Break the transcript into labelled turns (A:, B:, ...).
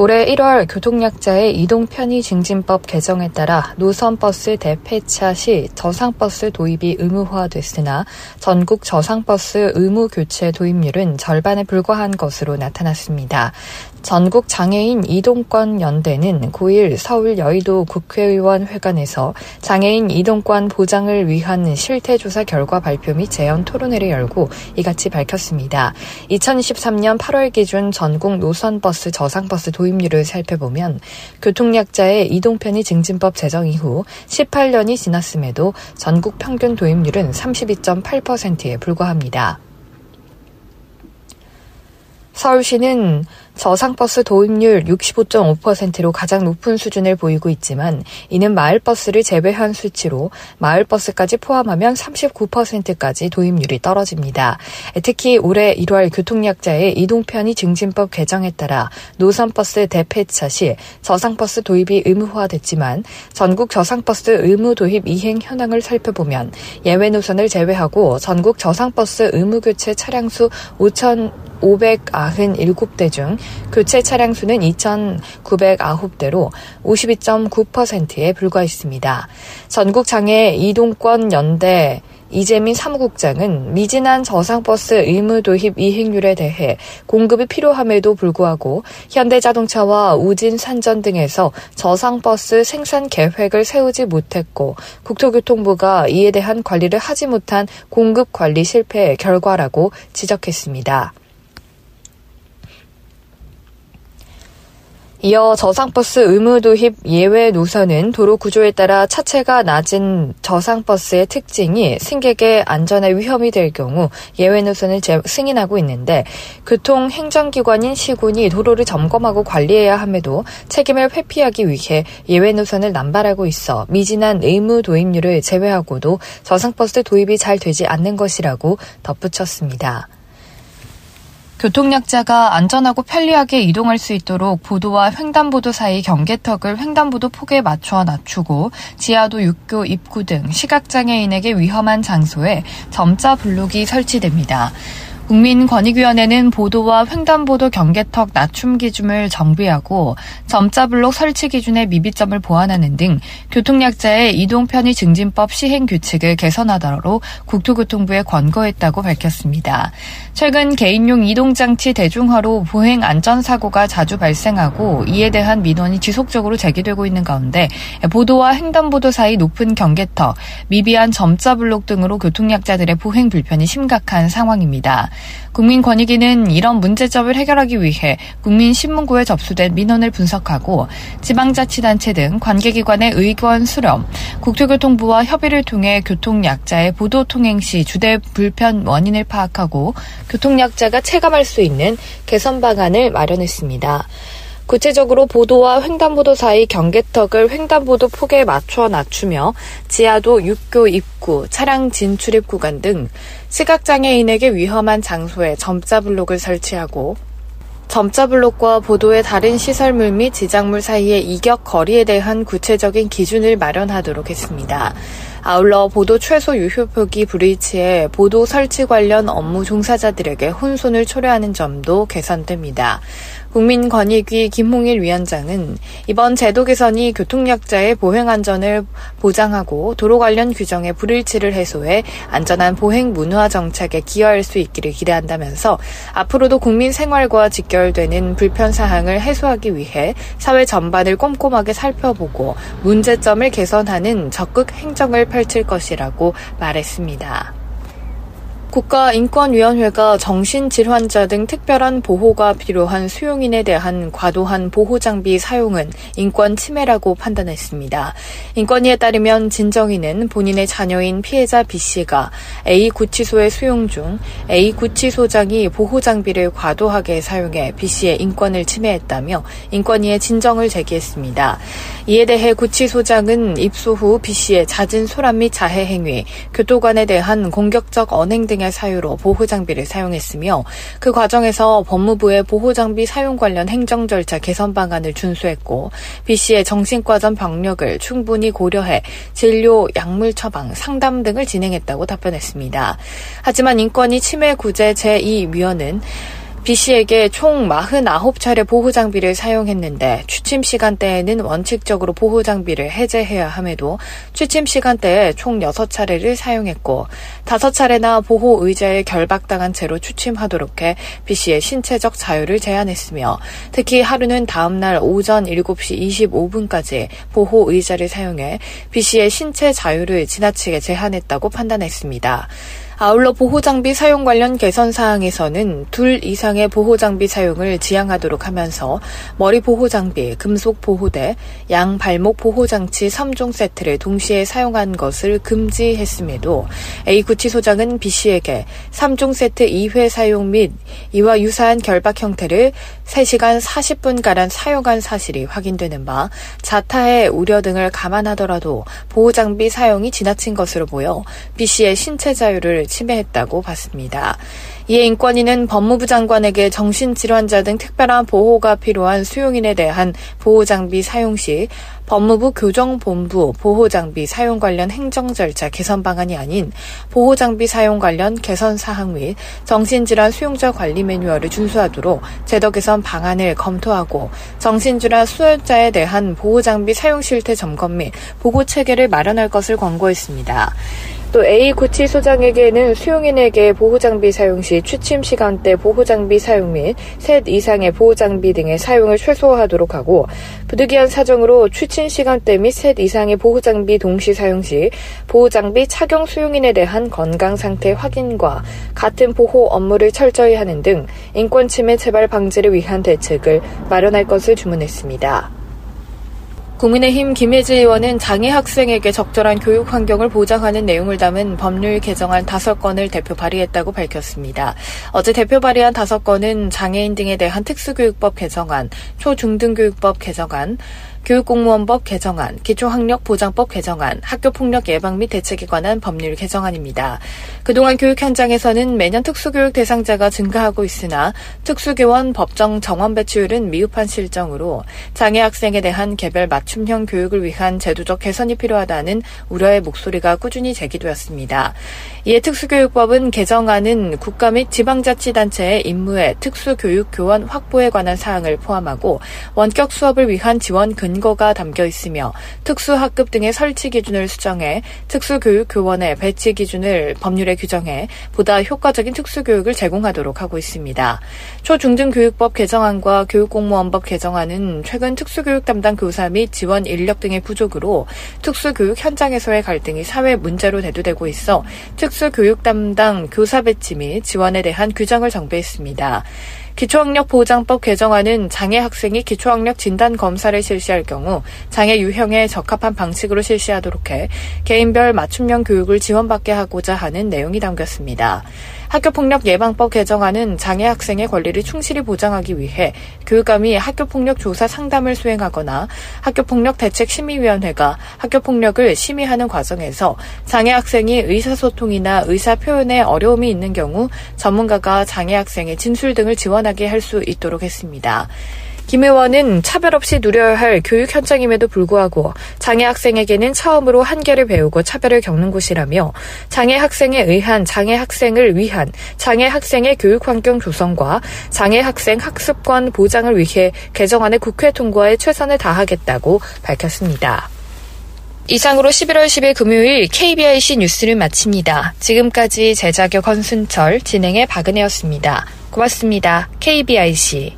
A: 올해 1월 교통약자의 이동편의 증진법 개정에 따라 노선버스 대폐차 시 저상버스 도입이 의무화됐으나 전국 저상버스 의무 교체 도입률은 절반에 불과한 것으로 나타났습니다. 전국 장애인 이동권 연대는 9일 서울 여의도 국회의원 회관에서 장애인 이동권 보장을 위한 실태조사 결과 발표 및 재연 토론회를 열고 이같이 밝혔습니다. 2023년 8월 기준 전국 노선버스 저상버스 도입률을 살펴보면 교통약자의 이동편의 증진법 제정 이후 18년이 지났음에도 전국 평균 도입률은 32.8%에 불과합니다. 서울시는 저상버스 도입률 65.5%로 가장 높은 수준을 보이고 있지만 이는 마을버스를 제외한 수치로 마을버스까지 포함하면 39%까지 도입률이 떨어집니다. 특히 올해 1월 교통약자의 이동편의 증진법 개정에 따라 노선버스 대폐차 시 저상버스 도입이 의무화됐지만 전국 저상버스 의무 도입 이행 현황을 살펴보면 예외 노선을 제외하고 전국 저상버스 의무 교체 차량 수 5,597대 중 교체 차량 수는 2,909대로 52.9%에 불과했습니다. 전국 장애 이동권 연대 이재민 사무국장은 미진한 저상버스 의무 도입 이행률에 대해 공급이 필요함에도 불구하고 현대자동차와 우진 산전 등에서 저상버스 생산 계획을 세우지 못했고 국토교통부가 이에 대한 관리를 하지 못한 공급 관리 실패의 결과라고 지적했습니다. 이어 저상버스 의무 도입 예외 노선은 도로 구조에 따라 차체가 낮은 저상버스의 특징이 승객의 안전에 위험이 될 경우 예외 노선을 승인하고 있는데 교통 행정기관인 시군이 도로를 점검하고 관리해야 함에도 책임을 회피하기 위해 예외 노선을 남발하고 있어 미진한 의무 도입률을 제외하고도 저상버스 도입이 잘 되지 않는 것이라고 덧붙였습니다. 교통약자가 안전하고 편리하게 이동할 수 있도록 보도와 횡단보도 사이 경계턱을 횡단보도 폭에 맞춰 낮추고 지하도 육교 입구 등 시각장애인에게 위험한 장소에 점자 블록이 설치됩니다. 국민권익위원회는 보도와 횡단보도 경계턱 낮춤 기준을 정비하고 점자블록 설치 기준의 미비점을 보완하는 등 교통약자의 이동편의 증진법 시행 규칙을 개선하도록 국토교통부에 권고했다고 밝혔습니다. 최근 개인용 이동장치 대중화로 보행 안전사고가 자주 발생하고 이에 대한 민원이 지속적으로 제기되고 있는 가운데 보도와 횡단보도 사이 높은 경계턱, 미비한 점자 블록 등으로 교통약자들의 보행 불편이 심각한 상황입니다. 국민권익위는 이런 문제점을 해결하기 위해 국민신문고에 접수된 민원을 분석하고 지방자치단체 등 관계기관의 의견 수렴, 국토교통부와 협의를 통해 교통약자의 보도 통행 시 주대 불편 원인을 파악하고 교통약자가 체감할 수 있는 개선 방안을 마련했습니다. 구체적으로 보도와 횡단보도 사이 경계턱을 횡단보도 폭에 맞춰 낮추며 지하도 육교 입구, 차량 진출입 구간 등 시각장애인에게 위험한 장소에 점자 블록을 설치하고 점자 블록과 보도의 다른 시설물 및 지작물 사이의 이격 거리에 대한 구체적인 기준을 마련하도록 했습니다. 아울러 보도 최소 유효 표기 불일치에 보도 설치 관련 업무 종사자들에게 혼선을 초래하는 점도 개선됩니다. 국민권익위 김홍일 위원장은 이번 제도 개선이 교통약자의 보행 안전을 보장하고 도로 관련 규정의 불일치를 해소해 안전한 보행 문화 정착에 기여할 수 있기를 기대한다면서 앞으로도 국민 생활과 직결되는 불편 사항을 해소하기 위해 사회 전반을 꼼꼼하게 살펴보고 문제점을 개선하는 적극 행정을 펼칠 것이라고 말했습니다. 국가인권위원회가 정신질환자 등 특별한 보호가 필요한 수용인에 대한 과도한 보호장비 사용은 인권 침해라고 판단했습니다. 인권위에 따르면 진정인은 본인의 자녀인 피해자 B씨가 A구치소에 수용 중 A구치소장이 보호장비를 과도하게 사용해 B씨의 인권을 침해했다며 인권위에 진정을 제기했습니다. 이에 대해 구치소장은 입소 후 B씨의 잦은 소란 및 자해 행위, 교도관에 대한 공격적 언행 등 등의 사유로 보호 장비를 사용했으며 그 과정에서 법무부의 보호 장비 사용 관련 행정 절차 개선 방안을 준수했고 B 씨의 정신과 전 병력을 충분히 고려해 진료, 약물 처방, 상담 등을 진행했다고 답변했습니다. 하지만 인권위 침해 구제 제2위원은 B 씨에게 총 49차례 보호장비를 사용했는데 취침 시간대에는 원칙적으로 보호장비를 해제해야 함에도 취침 시간대에 총 6차례를 사용했고 5차례나 보호 의자에 결박당한 채로 취침하도록 해 B 씨의 신체적 자유를 제한했으며 특히 하루는 다음날 오전 7시 25분까지 보호 의자를 사용해 B 씨의 신체 자유를 지나치게 제한했다고 판단했습니다. 아울러 보호장비 사용 관련 개선 사항에서는 둘 이상의 보호장비 사용을 지향하도록 하면서 머리 보호장비, 금속 보호대, 양 발목 보호장치 3종 세트를 동시에 사용한 것을 금지했음에도 A구치소장은 B씨에게 3종 세트 2회 사용 및 이와 유사한 결박 형태를 3시간 40분가량 사용한 사실이 확인되는 바 자타의 우려 등을 감안하더라도 보호장비 사용이 지나친 것으로 보여 B씨의 신체 자유를 침해했다고 봤습니다. 이에 인권위는 법무부 장관에게 정신질환자 등 특별한 보호가 필요한 수용인에 대한 보호장비 사용 시 법무부 교정본부 보호장비 사용 관련 행정 절차 개선 방안이 아닌 보호장비 사용 관련 개선 사항 및 정신질환 수용자 관리 매뉴얼을 준수하도록 제도 개선 방안을 검토하고 정신질환 수용자에 대한 보호장비 사용 실태 점검 및 보고 체계를 마련할 것을 권고했습니다. 또 A 구치소장에게는 수용인에게 보호장비 사용 시 취침 시간대 보호장비 사용 및 셋 이상의 보호장비 등의 사용을 최소화하도록 하고 부득이한 사정으로 취침 시간대 및 셋 이상의 보호장비 동시 사용 시 보호장비 착용 수용인에 대한 건강 상태 확인과 같은 보호 업무를 철저히 하는 등 인권 침해 재발 방지를 위한 대책을 마련할 것을 주문했습니다. 국민의힘 김혜지 의원은 장애 학생에게 적절한 교육 환경을 보장하는 내용을 담은 법률 개정안 5건을 대표 발의했다고 밝혔습니다. 어제 대표 발의한 5건은 장애인 등에 대한 특수교육법 개정안, 초중등교육법 개정안, 교육공무원법 개정안, 기초학력보장법 개정안, 학교폭력 예방 및 대책에 관한 법률 개정안입니다. 그동안 교육 현장에서는 매년 특수교육 대상자가 증가하고 있으나 특수교원 법정 정원 배치율은 미흡한 실정으로 장애 학생에 대한 개별 맞춤형 교육을 위한 제도적 개선이 필요하다는 우려의 목소리가 꾸준히 제기되었습니다. 이에 특수교육법은 개정안은 국가 및 지방자치단체의 임무에 특수교육 교원 확보에 관한 사항을 포함하고 원격 수업을 위한 지원 근 근거가 담겨 있으며 특수학급 등의 설치 기준을 수정해 특수교육 교원의 배치 기준을 법률에 규정해 보다 효과적인 특수교육을 제공하도록 하고 있습니다. 초중등교육법 개정안과 교육공무원법 개정안은 최근 특수교육 담당 교사 및 지원 인력 등의 부족으로 특수교육 현장에서의 갈등이 사회 문제로 대두되고 있어 특수교육 담당 교사 배치 및 지원에 대한 규정을 정비했습니다. 기초학력 보장법 개정안은 장애 학생이 기초학력 진단 검사를 실시할 경우 장애 유형에 적합한 방식으로 실시하도록 해 개인별 맞춤형 교육을 지원받게 하고자 하는 내용이 담겼습니다. 학교폭력 예방법 개정안은 장애 학생의 권리를 충실히 보장하기 위해 교육감이 학교폭력 조사 상담을 수행하거나 학교폭력 대책 심의위원회가 학교폭력을 심의하는 과정에서 장애 학생이 의사소통이나 의사 표현에 어려움이 있는 경우 전문가가 장애 학생의 진술 등을 지원하게 할 수 있도록 했습니다. 김 의원은 차별 없이 누려야 할 교육 현장임에도 불구하고 장애 학생에게는 처음으로 한계를 배우고 차별을 겪는 곳이라며 장애 학생에 의한 장애 학생을 위한 장애 학생의 교육 환경 조성과 장애 학생 학습권 보장을 위해 개정안의 국회 통과에 최선을 다하겠다고 밝혔습니다. 이상으로 11월 10일 금요일 KBIC 뉴스를 마칩니다. 지금까지 제작의 권순철, 진행의 박은혜였습니다. 고맙습니다. KBIC.